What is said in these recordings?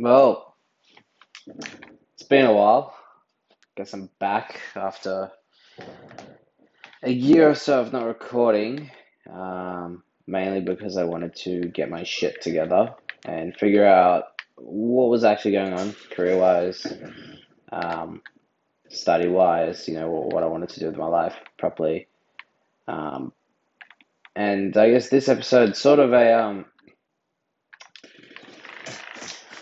Well, it's been a while. Guess I'm back after a year or so of not recording, um, mainly because I wanted to get my shit together and figure out what was actually going on career wise, um, study wise, you know, what, what I wanted to do with my life properly. Um, and I guess this episode sort of a um,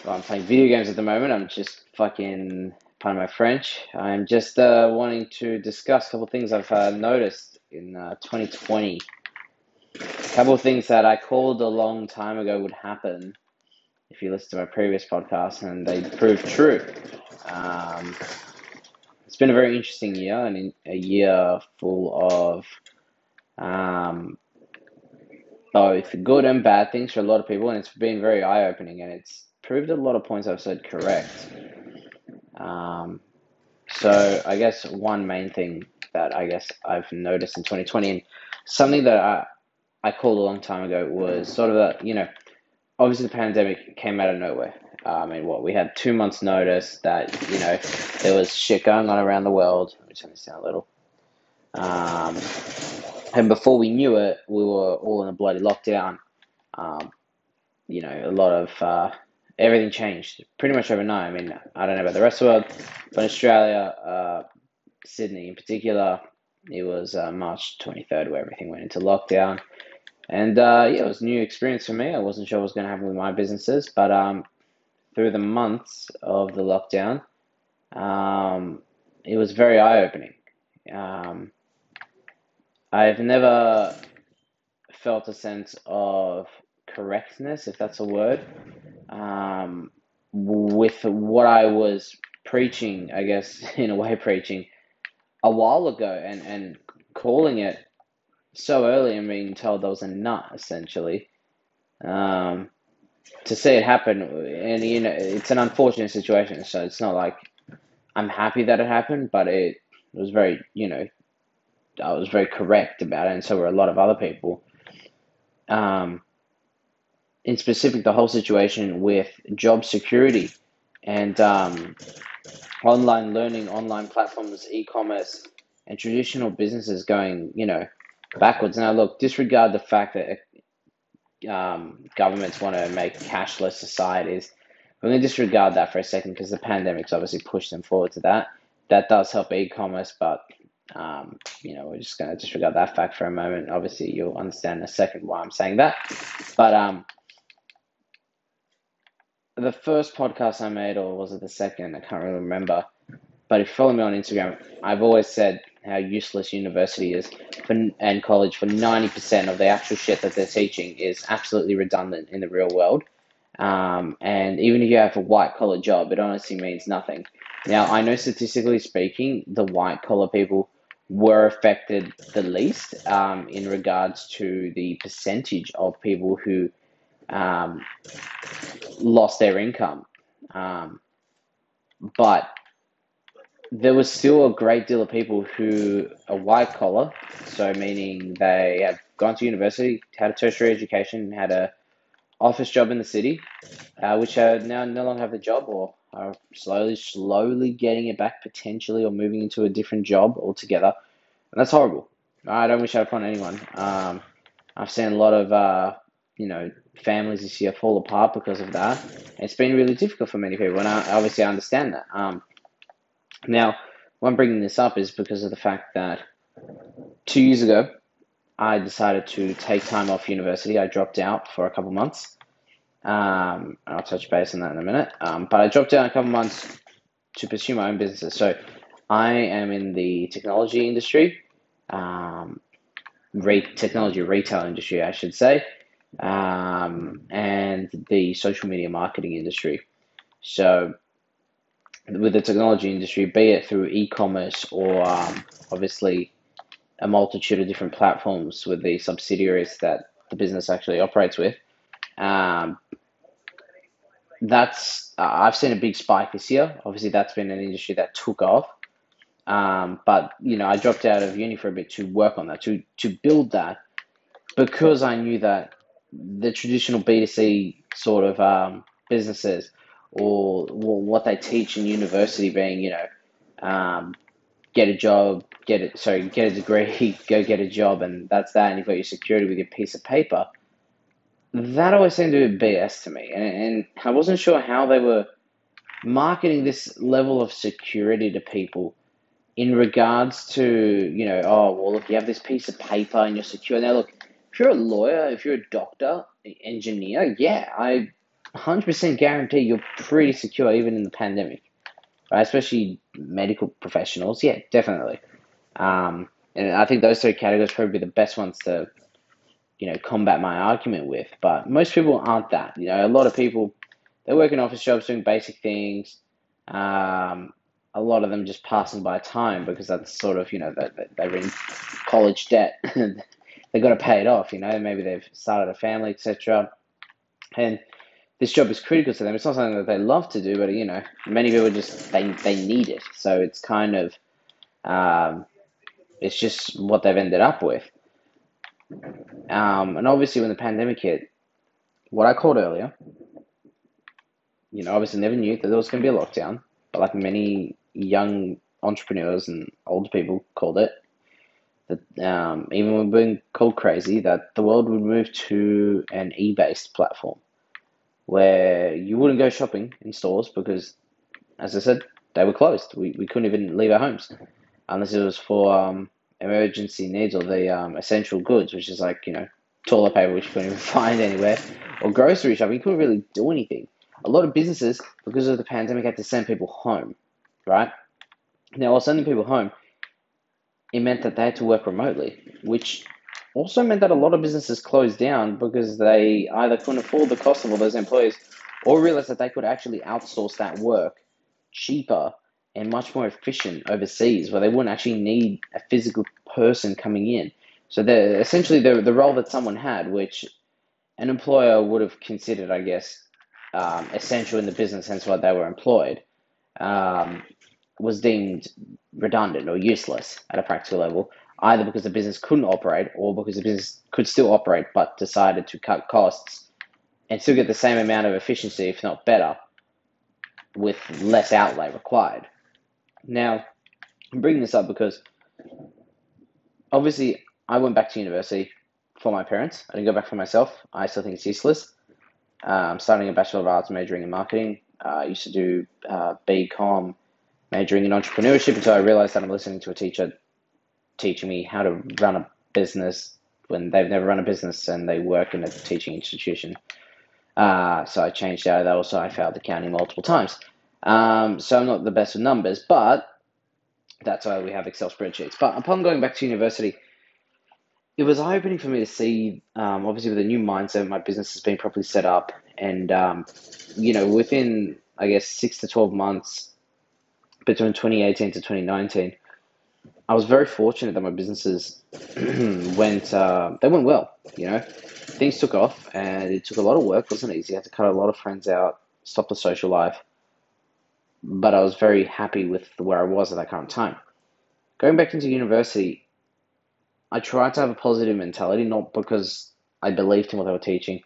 I'm playing video games at the moment. I'm just fucking, pardon my French. I'm just uh, wanting to discuss a couple things I've uh, noticed in uh, 2020. A couple things that I called a long time ago would happen if you listen to my previous podcast, and they proved true. Um, it's been a very interesting year, and a year full of um, both good and bad things for a lot of people, and it's been very eye opening, and it's proved a lot of points I've said correct. Um, so I guess one main thing that I guess I've noticed in 2020, and something that I I called a long time ago was sort of a you know, obviously the pandemic came out of nowhere. Uh, I mean, what we had two months' notice that you know there was shit going on around the world. This down a little. Um, and before we knew it, we were all in a bloody lockdown. Um, you know, a lot of uh, everything changed pretty much overnight. I mean, I don't know about the rest of the world, but Australia, uh, Sydney in particular, it was uh, March 23rd where everything went into lockdown. And uh, yeah, it was a new experience for me. I wasn't sure what was going to happen with my businesses, but um, through the months of the lockdown, um, it was very eye opening. Um, I've never felt a sense of correctness, if that's a word, um, with what I was preaching, I guess, in a way, preaching a while ago and, and calling it so early and being told I was a nut, essentially. Um, to see it happen, and you know, it's an unfortunate situation, so it's not like I'm happy that it happened, but it was very, you know, I was very correct about it, and so were a lot of other people. Um, in specific the whole situation with job security and um, online learning, online platforms, e-commerce, and traditional businesses going, you know, backwards. Now, look, disregard the fact that um, governments want to make cashless societies. We're going to disregard that for a second because the pandemic's obviously pushed them forward to that. That does help e-commerce, but um, you know, we're just going to disregard that fact for a moment. Obviously, you'll understand in a second why I'm saying that. But um, the first podcast I made, or was it the second? I can't really remember. But if you follow me on Instagram, I've always said how useless university is for, and college for 90% of the actual shit that they're teaching is absolutely redundant in the real world. Um, and even if you have a white collar job, it honestly means nothing. Now, I know statistically speaking, the white collar people were affected the least um, in regards to the percentage of people who um, lost their income. Um, but there was still a great deal of people who are white collar, so meaning they had gone to university, had a tertiary education, had a office job in the city, uh, which are now no longer have the job or are slowly, slowly getting it back potentially or moving into a different job altogether. And that's horrible. I don't wish that upon anyone. Um, I've seen a lot of, uh, you know, families this year fall apart because of that. It's been really difficult for many people, and I, obviously I understand that. Um, now, why I'm bringing this up is because of the fact that two years ago, I decided to take time off university. I dropped out for a couple months. Um, I'll touch base on that in a minute. Um, but I dropped out a couple months to pursue my own businesses. So I am in the technology industry, um, re- technology retail industry, I should say um, and the social media marketing industry. So, with the technology industry, be it through e commerce or um, obviously a multitude of different platforms with the subsidiaries that the business actually operates with, um, that's uh, I've seen a big spike this year. Obviously, that's been an industry that took off. Um, but you know, I dropped out of uni for a bit to work on that, to to build that, because I knew that the traditional B2C sort of um, businesses or what they teach in university being, you know, um, get a job, get it, sorry, get a degree, go get a job, and that's that, and you've got your security with your piece of paper. That always seemed to be BS to me, and, and I wasn't sure how they were marketing this level of security to people in regards to, you know, oh, well, look, you have this piece of paper and you're secure. Now, look, if you're a lawyer, if you're a doctor, engineer, yeah, I 100% guarantee you're pretty secure even in the pandemic, right? Especially medical professionals, yeah, definitely. Um, and I think those three categories probably be the best ones to, you know, combat my argument with. But most people aren't that. You know, a lot of people they work in office jobs doing basic things. Um, a lot of them just passing by time because that's sort of you know they, they're in college debt. they've got to pay it off. You know, maybe they've started a family, etc. And this job is critical to them. It's not something that they love to do, but you know, many people just they they need it. So it's kind of um, it's just what they've ended up with. Um, and obviously, when the pandemic hit, what I called earlier, you know, obviously never knew that there was going to be a lockdown, but like many young entrepreneurs and older people called it, that um, even when being called crazy, that the world would move to an e-based platform where you wouldn't go shopping in stores because, as I said, they were closed. We, we couldn't even leave our homes unless it was for um, emergency needs or the um, essential goods, which is like, you know, toilet paper, which you couldn't even find anywhere, or grocery shopping. You couldn't really do anything. A lot of businesses, because of the pandemic, had to send people home, right? Now, while sending people home, it meant that they had to work remotely, which also meant that a lot of businesses closed down because they either couldn't afford the cost of all those employees or realized that they could actually outsource that work cheaper and much more efficient overseas where they wouldn't actually need a physical person coming in. So the essentially the the role that someone had, which an employer would have considered, I guess, um, essential in the business, hence why they were employed, um, was deemed redundant or useless at a practical level, either because the business couldn't operate or because the business could still operate but decided to cut costs and still get the same amount of efficiency, if not better, with less outlay required. Now, I'm bringing this up because obviously I went back to university for my parents. I didn't go back for myself. I still think it's useless. Um, I'm starting a Bachelor of Arts, majoring in marketing. Uh, I used to do uh, BCom, majoring in entrepreneurship until I realized that I'm listening to a teacher teaching me how to run a business when they've never run a business and they work in a teaching institution. Uh, so I changed out of that. Also, I failed accounting multiple times. Um, so I'm not the best with numbers, but that's why we have Excel spreadsheets. But upon going back to university, it was eye opening for me to see, um, obviously, with a new mindset, my business has been properly set up. And, um, you know, within, I guess, six to 12 months between 2018 to 2019, I was very fortunate that my businesses went, uh, they went well, you know. Things took off and it took a lot of work. It wasn't easy. I had to cut a lot of friends out, stop the social life. But I was very happy with where I was at that current time. Going back into university, I tried to have a positive mentality, not because I believed in what they were teaching,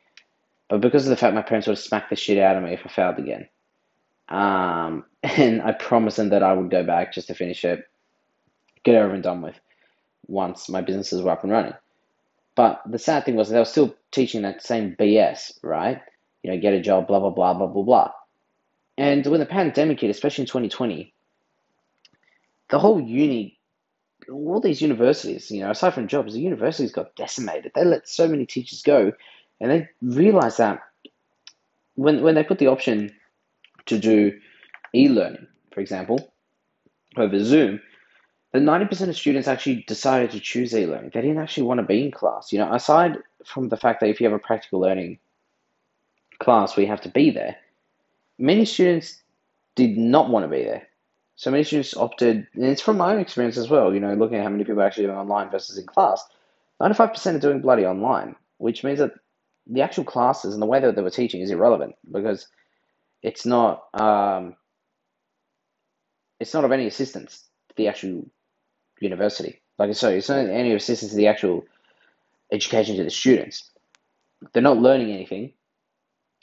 but because of the fact my parents would smack the shit out of me if I failed again. Um, and I promised them that I would go back just to finish it, get over and done with once my businesses were up and running. But the sad thing was they were still teaching that same BS, right? You know, get a job, blah, blah, blah, blah, blah, blah. And when the pandemic hit, especially in 2020, the whole uni all these universities, you know, aside from jobs, the universities got decimated. They let so many teachers go, and they realized that when when they put the option to do e-learning, for example, over Zoom, that ninety percent of students actually decided to choose e-learning. They didn't actually want to be in class. You know, aside from the fact that if you have a practical learning class where you have to be there, many students did not want to be there. So many students opted, and it's from my own experience as well, you know, looking at how many people are actually doing online versus in class. 95% are doing bloody online, which means that the actual classes and the way that they were teaching is irrelevant because it's not um, it's not of any assistance to the actual university. Like I said, it's not any assistance to the actual education to the students. They're not learning anything.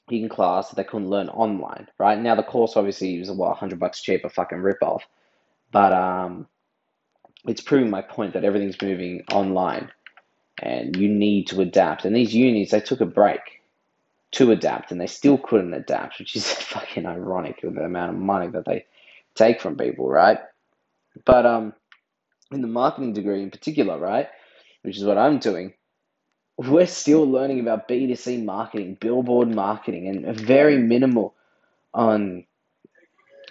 in class that they couldn't learn online, right? Now the course obviously was what hundred bucks cheaper, fucking rip off, but um, it's proving my point that everything's moving online, and you need to adapt. And these unis they took a break to adapt, and they still couldn't adapt, which is fucking ironic with the amount of money that they take from people, right? But um, in the marketing degree in particular, right, which is what I'm doing, we're still learning about B2C marketing, billboard marketing, and very minimal on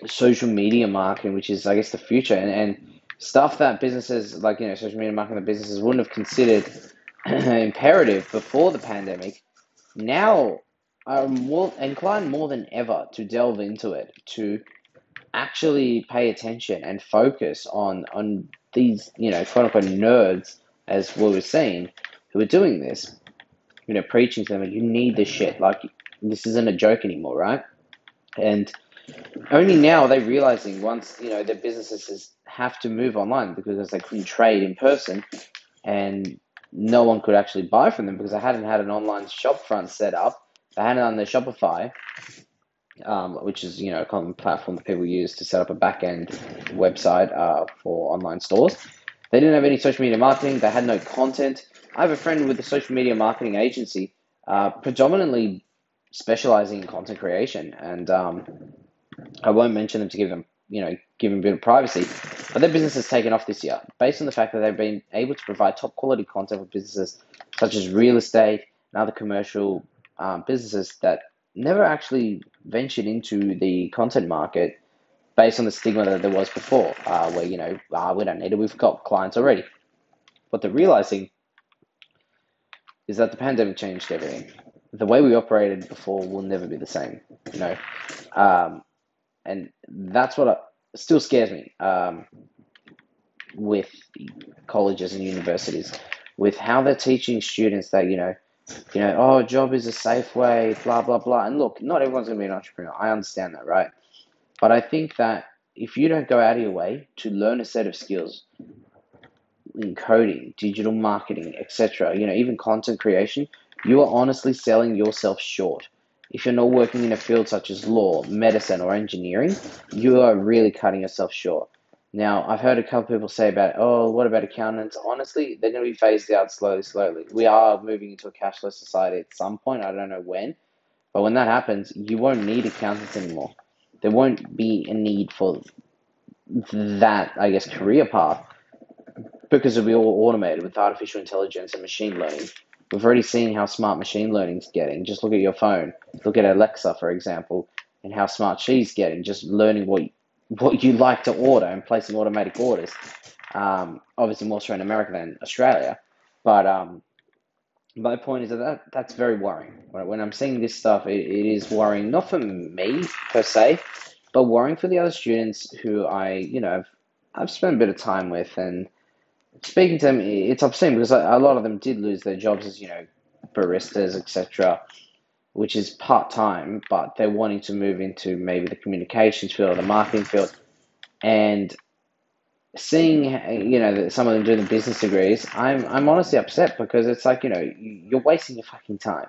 social media marketing, which is, I guess, the future, and, and stuff that businesses, like, you know, social media marketing that businesses wouldn't have considered imperative before the pandemic. Now are more inclined more than ever to delve into it, to actually pay attention and focus on on these, you know, quote unquote nerds, as we were saying, who are doing this, you know, preaching to them, you need this shit. Like, this isn't a joke anymore, right? And only now are they realizing once, you know, their businesses have to move online because they couldn't trade in person and no one could actually buy from them because they hadn't had an online shop front set up. They hadn't done their Shopify, um, which is you know a common platform that people use to set up a back end website uh, for online stores. They didn't have any social media marketing. They had no content. I have a friend with a social media marketing agency, uh, predominantly specializing in content creation, and um, I won't mention them to give them, you know, give them a bit of privacy. But their business has taken off this year, based on the fact that they've been able to provide top quality content for businesses such as real estate and other commercial um, businesses that never actually ventured into the content market based on the stigma that there was before, uh, where you know ah, we don't need it, we've got clients already. What they're realizing is that the pandemic changed everything. The way we operated before will never be the same, you know, um, and that's what I, still scares me um, with colleges and universities, with how they're teaching students that you know, you know, oh, job is a safe way, blah blah blah. And look, not everyone's gonna be an entrepreneur. I understand that, right? But I think that if you don't go out of your way to learn a set of skills in coding, digital marketing, etc., you know, even content creation, you are honestly selling yourself short. If you're not working in a field such as law, medicine, or engineering, you are really cutting yourself short. Now, I've heard a couple people say about, oh, what about accountants? Honestly, they're going to be phased out slowly, slowly. We are moving into a cashless society at some point. I don't know when. But when that happens, you won't need accountants anymore. There won't be a need for that, I guess, career path because it'll be all automated with artificial intelligence and machine learning. We've already seen how smart machine learning is getting. Just look at your phone. Look at Alexa, for example, and how smart she's getting. Just learning what what you like to order and placing automatic orders. Um, obviously, more so in America than Australia. But um, my point is that, that that's very worrying. When I'm seeing this stuff, it, it is worrying, not for me per se, but worrying for the other students who I, you know, I've, I've spent a bit of time with and speaking to them, it's obscene because a lot of them did lose their jobs as you know baristas, etc., which is part time, but they're wanting to move into maybe the communications field or the marketing field, and seeing you know some of them doing the business degrees, I'm I'm honestly upset because it's like you know you're wasting your fucking time.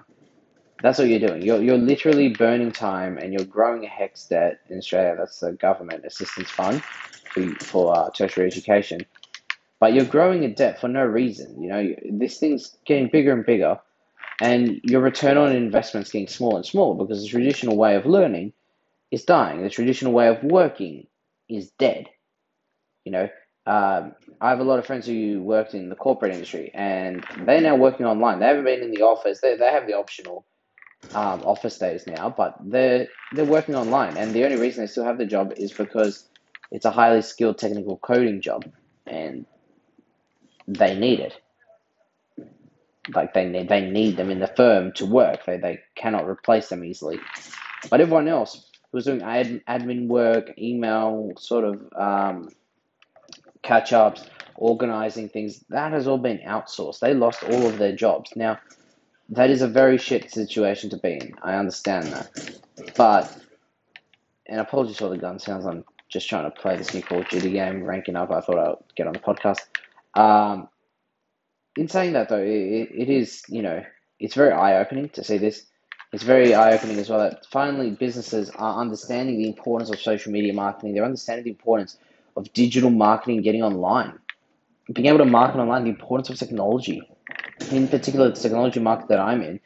That's what you're doing. You're you're literally burning time and you're growing a HECS debt in Australia. That's the government assistance fund for for uh, tertiary education but you're growing a debt for no reason. You know, this thing's getting bigger and bigger, and your return on investment is getting smaller and smaller because the traditional way of learning is dying. The traditional way of working is dead. You know, um, I have a lot of friends who worked in the corporate industry, and they're now working online. They haven't been in the office. They they have the optional um, office days now, but they're they're working online, and the only reason they still have the job is because it's a highly skilled technical coding job, and they need it. Like they need, they need them in the firm to work. They, they cannot replace them easily. But everyone else who was doing ad, admin work, email, sort of um, catch ups, organizing things, that has all been outsourced. They lost all of their jobs. Now, that is a very shit situation to be in. I understand that. But, and apologies for the gun sounds, I'm just trying to play this new Call of Duty game, ranking up. I thought I'd get on the podcast. Um, in saying that, though, it, it is, you know, it's very eye opening to see this. it's very eye opening as well that finally businesses are understanding the importance of social media marketing. They're understanding the importance of digital marketing, getting online, being able to market online, the importance of technology. In particular, the technology market that I'm in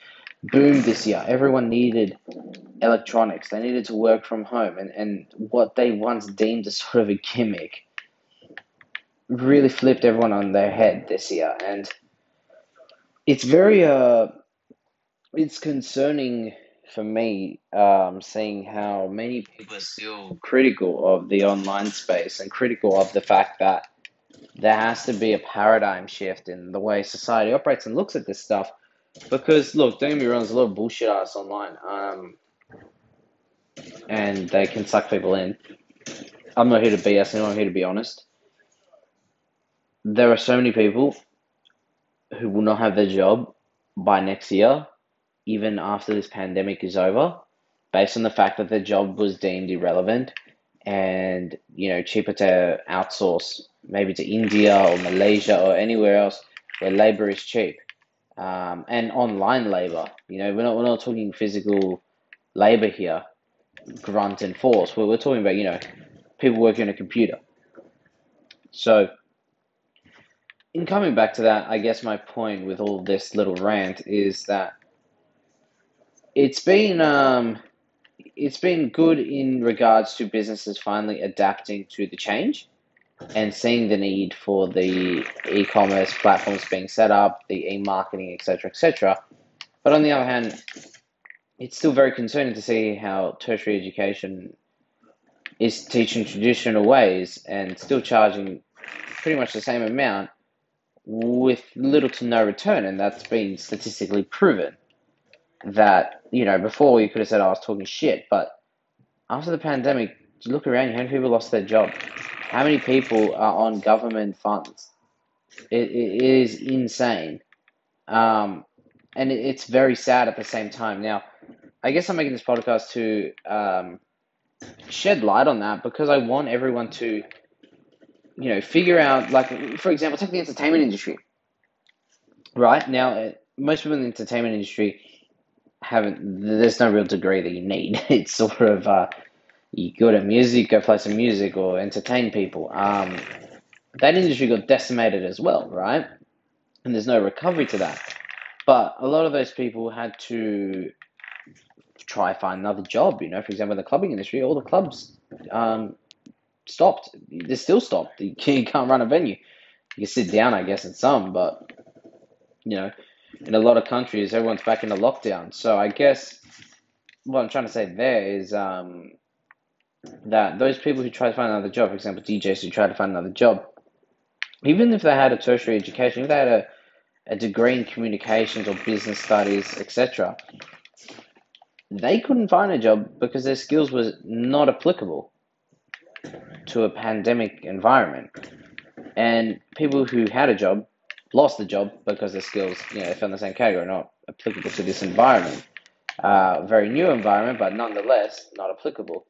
boomed this year. Everyone needed electronics. They needed to work from home, and, and what they once deemed as sort of a gimmick really flipped everyone on their head this year. And it's very uh, it's concerning for me um, seeing how many people are still critical of the online space and critical of the fact that there has to be a paradigm shift in the way society operates and looks at this stuff. Because look, don't get me wrong, there's a lot of bullshit ass online, um, and they can suck people in. I'm not here to BS anyone. I'm here to be honest. There are so many people who will not have their job by next year even after this pandemic is over, based on the fact that their job was deemed irrelevant and you know cheaper to outsource maybe to India or Malaysia or anywhere else where labor is cheap um, and online labor. You know we're not we're not talking physical labor here, grunt and force. We're, we're talking about you know people working on a computer. So in coming back to that, I guess my point with all this little rant is that it's been um, it's been good in regards to businesses finally adapting to the change and seeing the need for the e-commerce platforms being set up, the e-marketing, etc., etc. But on the other hand, it's still very concerning to see how tertiary education is teaching traditional ways and still charging pretty much the same amount with little to no return, and that's been statistically proven that you know before you could have said I was talking shit, but after the pandemic, look around, how many people lost their job? How many people are on government funds? it, it is insane, um, and it, it's very sad at the same time. Now, I guess I'm making this podcast to um, shed light on that because I want everyone to, you know, figure out like, for example, take the entertainment industry. Right now, most people in the entertainment industry haven't. There's no real degree that you need. It's sort of uh, you go to music, go play some music, or entertain people. Um, that industry got decimated as well, right? And there's no recovery to that. But a lot of those people had to try find another job. You know, for example, in the clubbing industry, all the clubs um, stopped. They're still stopped. You can't run a venue. You can sit down, I guess, in some, but you know, in a lot of countries, everyone's back in a lockdown. So I guess what I'm trying to say there is um, that those people who try to find another job, for example, DJs who try to find another job, even if they had a tertiary education, if they had a, a degree in communications or business studies, etc., they couldn't find a job because their skills was not applicable to a pandemic environment. And people who had a job lost the job because their skills, you know, they fell in the same category, not applicable to this environment. Uh, very new environment, but nonetheless not applicable.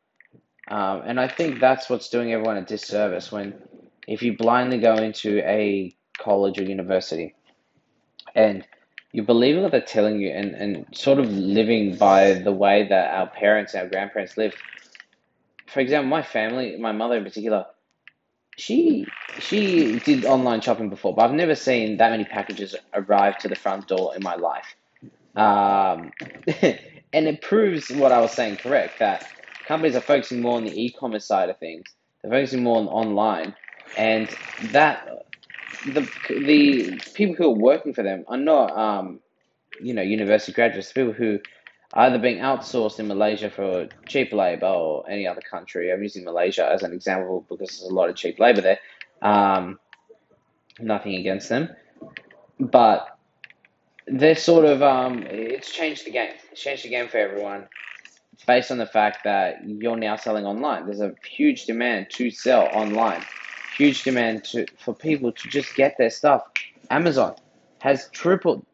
Um, and I think that's what's doing everyone a disservice when, if you blindly go into a college or university and you're believing what they're telling you and, and sort of living by the way that our parents, our grandparents lived. For example, my family, my mother in particular, she she did online shopping before, but I've never seen that many packages arrive to the front door in my life. Um, and it proves what I was saying correct that companies are focusing more on the e-commerce side of things. They're focusing more on online, and that the the people who are working for them are not um, you know university graduates. People who either being outsourced in Malaysia for cheap labor or any other country. I'm using Malaysia as an example because there's a lot of cheap labor there. Um, nothing against them, but they're sort of um, it's changed the game. It's changed the game for everyone based on the fact that you're now selling online. There's a huge demand to sell online. Huge demand to for people to just get their stuff. Amazon has tripled,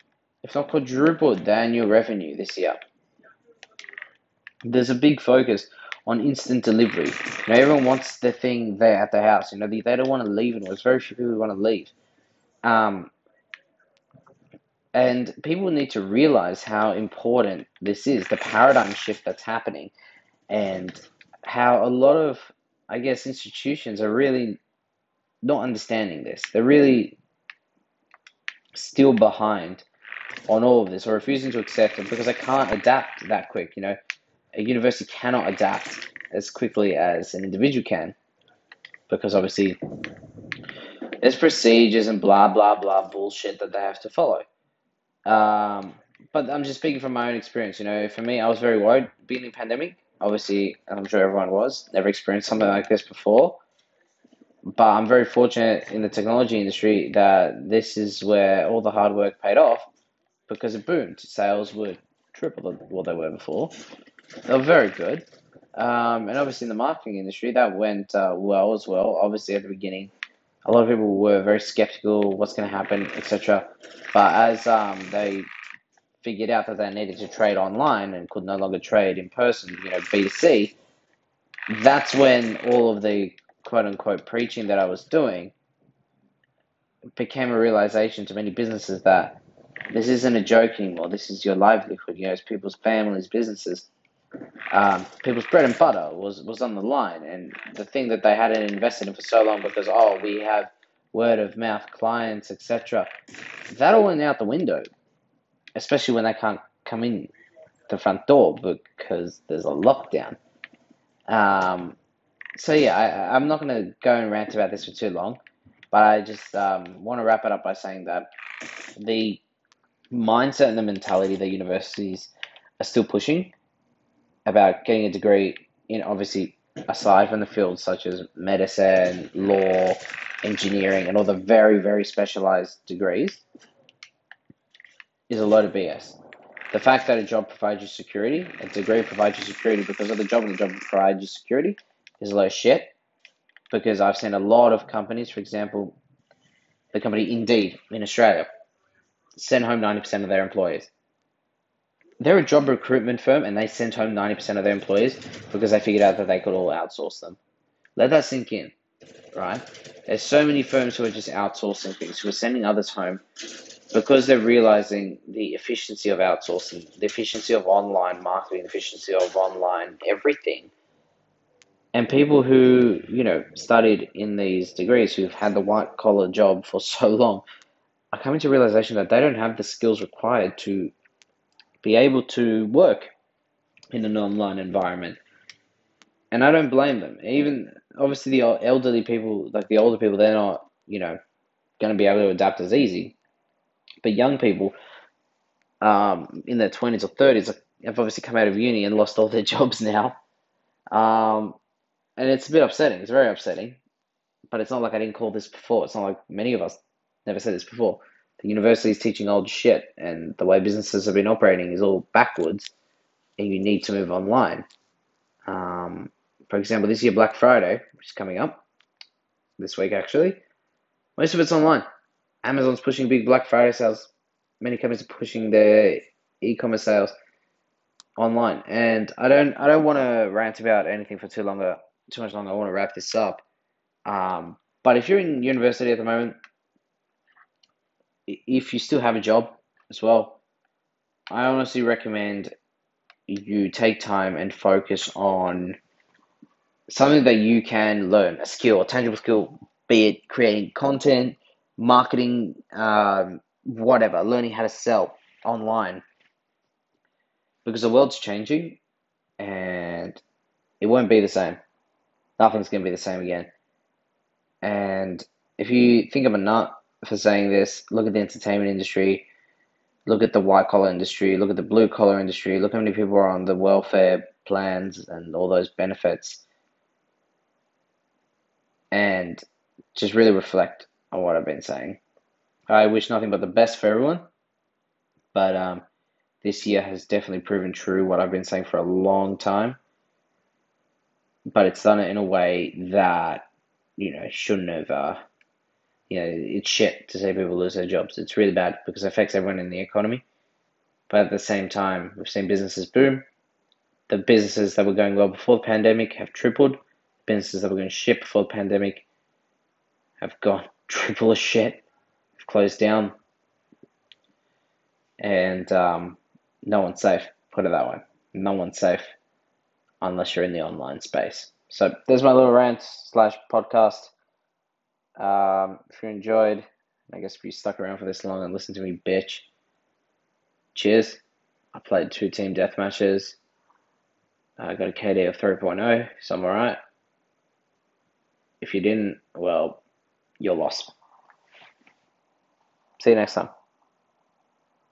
if not quadrupled, their annual revenue this year there's a big focus on instant delivery. You know, everyone wants the thing there at the house. You know, they, they don't want to leave, and there's very few people want to leave. Um, And people need to realize how important this is, the paradigm shift that's happening, and how a lot of, I guess, institutions are really not understanding this. They're really still behind on all of this or refusing to accept it because they can't adapt that quick. You know, a university cannot adapt as quickly as an individual can because obviously there's procedures and blah blah blah bullshit that they have to follow. Um, but I'm just speaking from my own experience. You know, for me, I was very worried being in pandemic. Obviously, I'm sure everyone was. Never experienced something like this before. But I'm very fortunate in the technology industry that this is where all the hard work paid off because it boomed. Sales were triple what they were before. They were very good. Um, and obviously in the marketing industry, that went uh, well as well. Obviously at the beginning, a lot of people were very skeptical, what's going to happen, etc. But as um, they figured out that they needed to trade online and could no longer trade in person, you know, B2C, that's when all of the quote unquote preaching that I was doing became a realization to many businesses that this isn't a joke anymore. This is your livelihood. You know, it's people's families, businesses. Um, people's bread and butter was, was on the line. And the thing that they hadn't invested in for so long because, oh, we have word of mouth clients, etc., that all went out the window, especially when they can't come in the front door because there's a lockdown. Um, so, yeah, I, I'm not going to go and rant about this for too long, but I just um, want to wrap it up by saying that the mindset and the mentality that universities are still pushing about getting a degree in obviously aside from the fields such as medicine, law, engineering, and all the very, very specialized degrees is a load of BS. The fact that a job provides you security, a degree provides you security because of the job, and the job provides you security is a load of shit. Because I've seen a lot of companies, for example, the company Indeed in Australia, send home 90% of their employees. They're a job recruitment firm and they sent home 90% of their employees because they figured out that they could all outsource them. Let that sink in, right? There's so many firms who are just outsourcing things, who are sending others home because they're realizing the efficiency of outsourcing, the efficiency of online marketing, the efficiency of online everything. And people who, you know, studied in these degrees, who've had the white collar job for so long, are coming to realization that they don't have the skills required to be able to work in an online environment. And I don't blame them. Even obviously the elderly people, like the older people, they're not, you know, going to be able to adapt as easy. But young people, um, in their twenties or thirties, have obviously come out of uni and lost all their jobs now. Um, and it's a bit upsetting. It's very upsetting. But it's not like I didn't call this before. It's not like many of us never said this before. The university is teaching old shit, and the way businesses have been operating is all backwards, and you need to move online. Um, for example, this year Black Friday, which is coming up this week actually, most of it's online. Amazon's pushing big Black Friday sales. Many companies are pushing their e-commerce sales online, and I don't I don't want to rant about anything for too longer, too much longer. I want to wrap this up. Um, but if you're in university at the moment, if you still have a job as well, I honestly recommend you take time and focus on something that you can learn, a skill, a tangible skill, be it creating content, marketing, um, whatever, learning how to sell online. Because the world's changing and it won't be the same. Nothing's going to be the same again. And if you think of a nut for saying this. Look at the entertainment industry. Look at the white collar industry. Look at the blue collar industry. Look how many people are on the welfare plans and all those benefits. And just really reflect on what I've been saying. I wish nothing but the best for everyone. But um, this year has definitely proven true what I've been saying for a long time. But it's done it in a way that, you know, shouldn't have uh, you know, it's shit to see people lose their jobs. It's really bad because it affects everyone in the economy. But at the same time, we've seen businesses boom. The businesses that were going well before the pandemic have tripled. Businesses that were going shit before the pandemic have gone triple as shit, have closed down. and um, no one's safe. Put it that way. No one's safe unless you're in the online space. So there's my little rant slash podcast. Um, if you enjoyed, I guess if you stuck around for this long and listened to me bitch, cheers. I played two team death matches. I got a KD of 3.0, so I'm alright. If you didn't, well, you're lost. See you next time.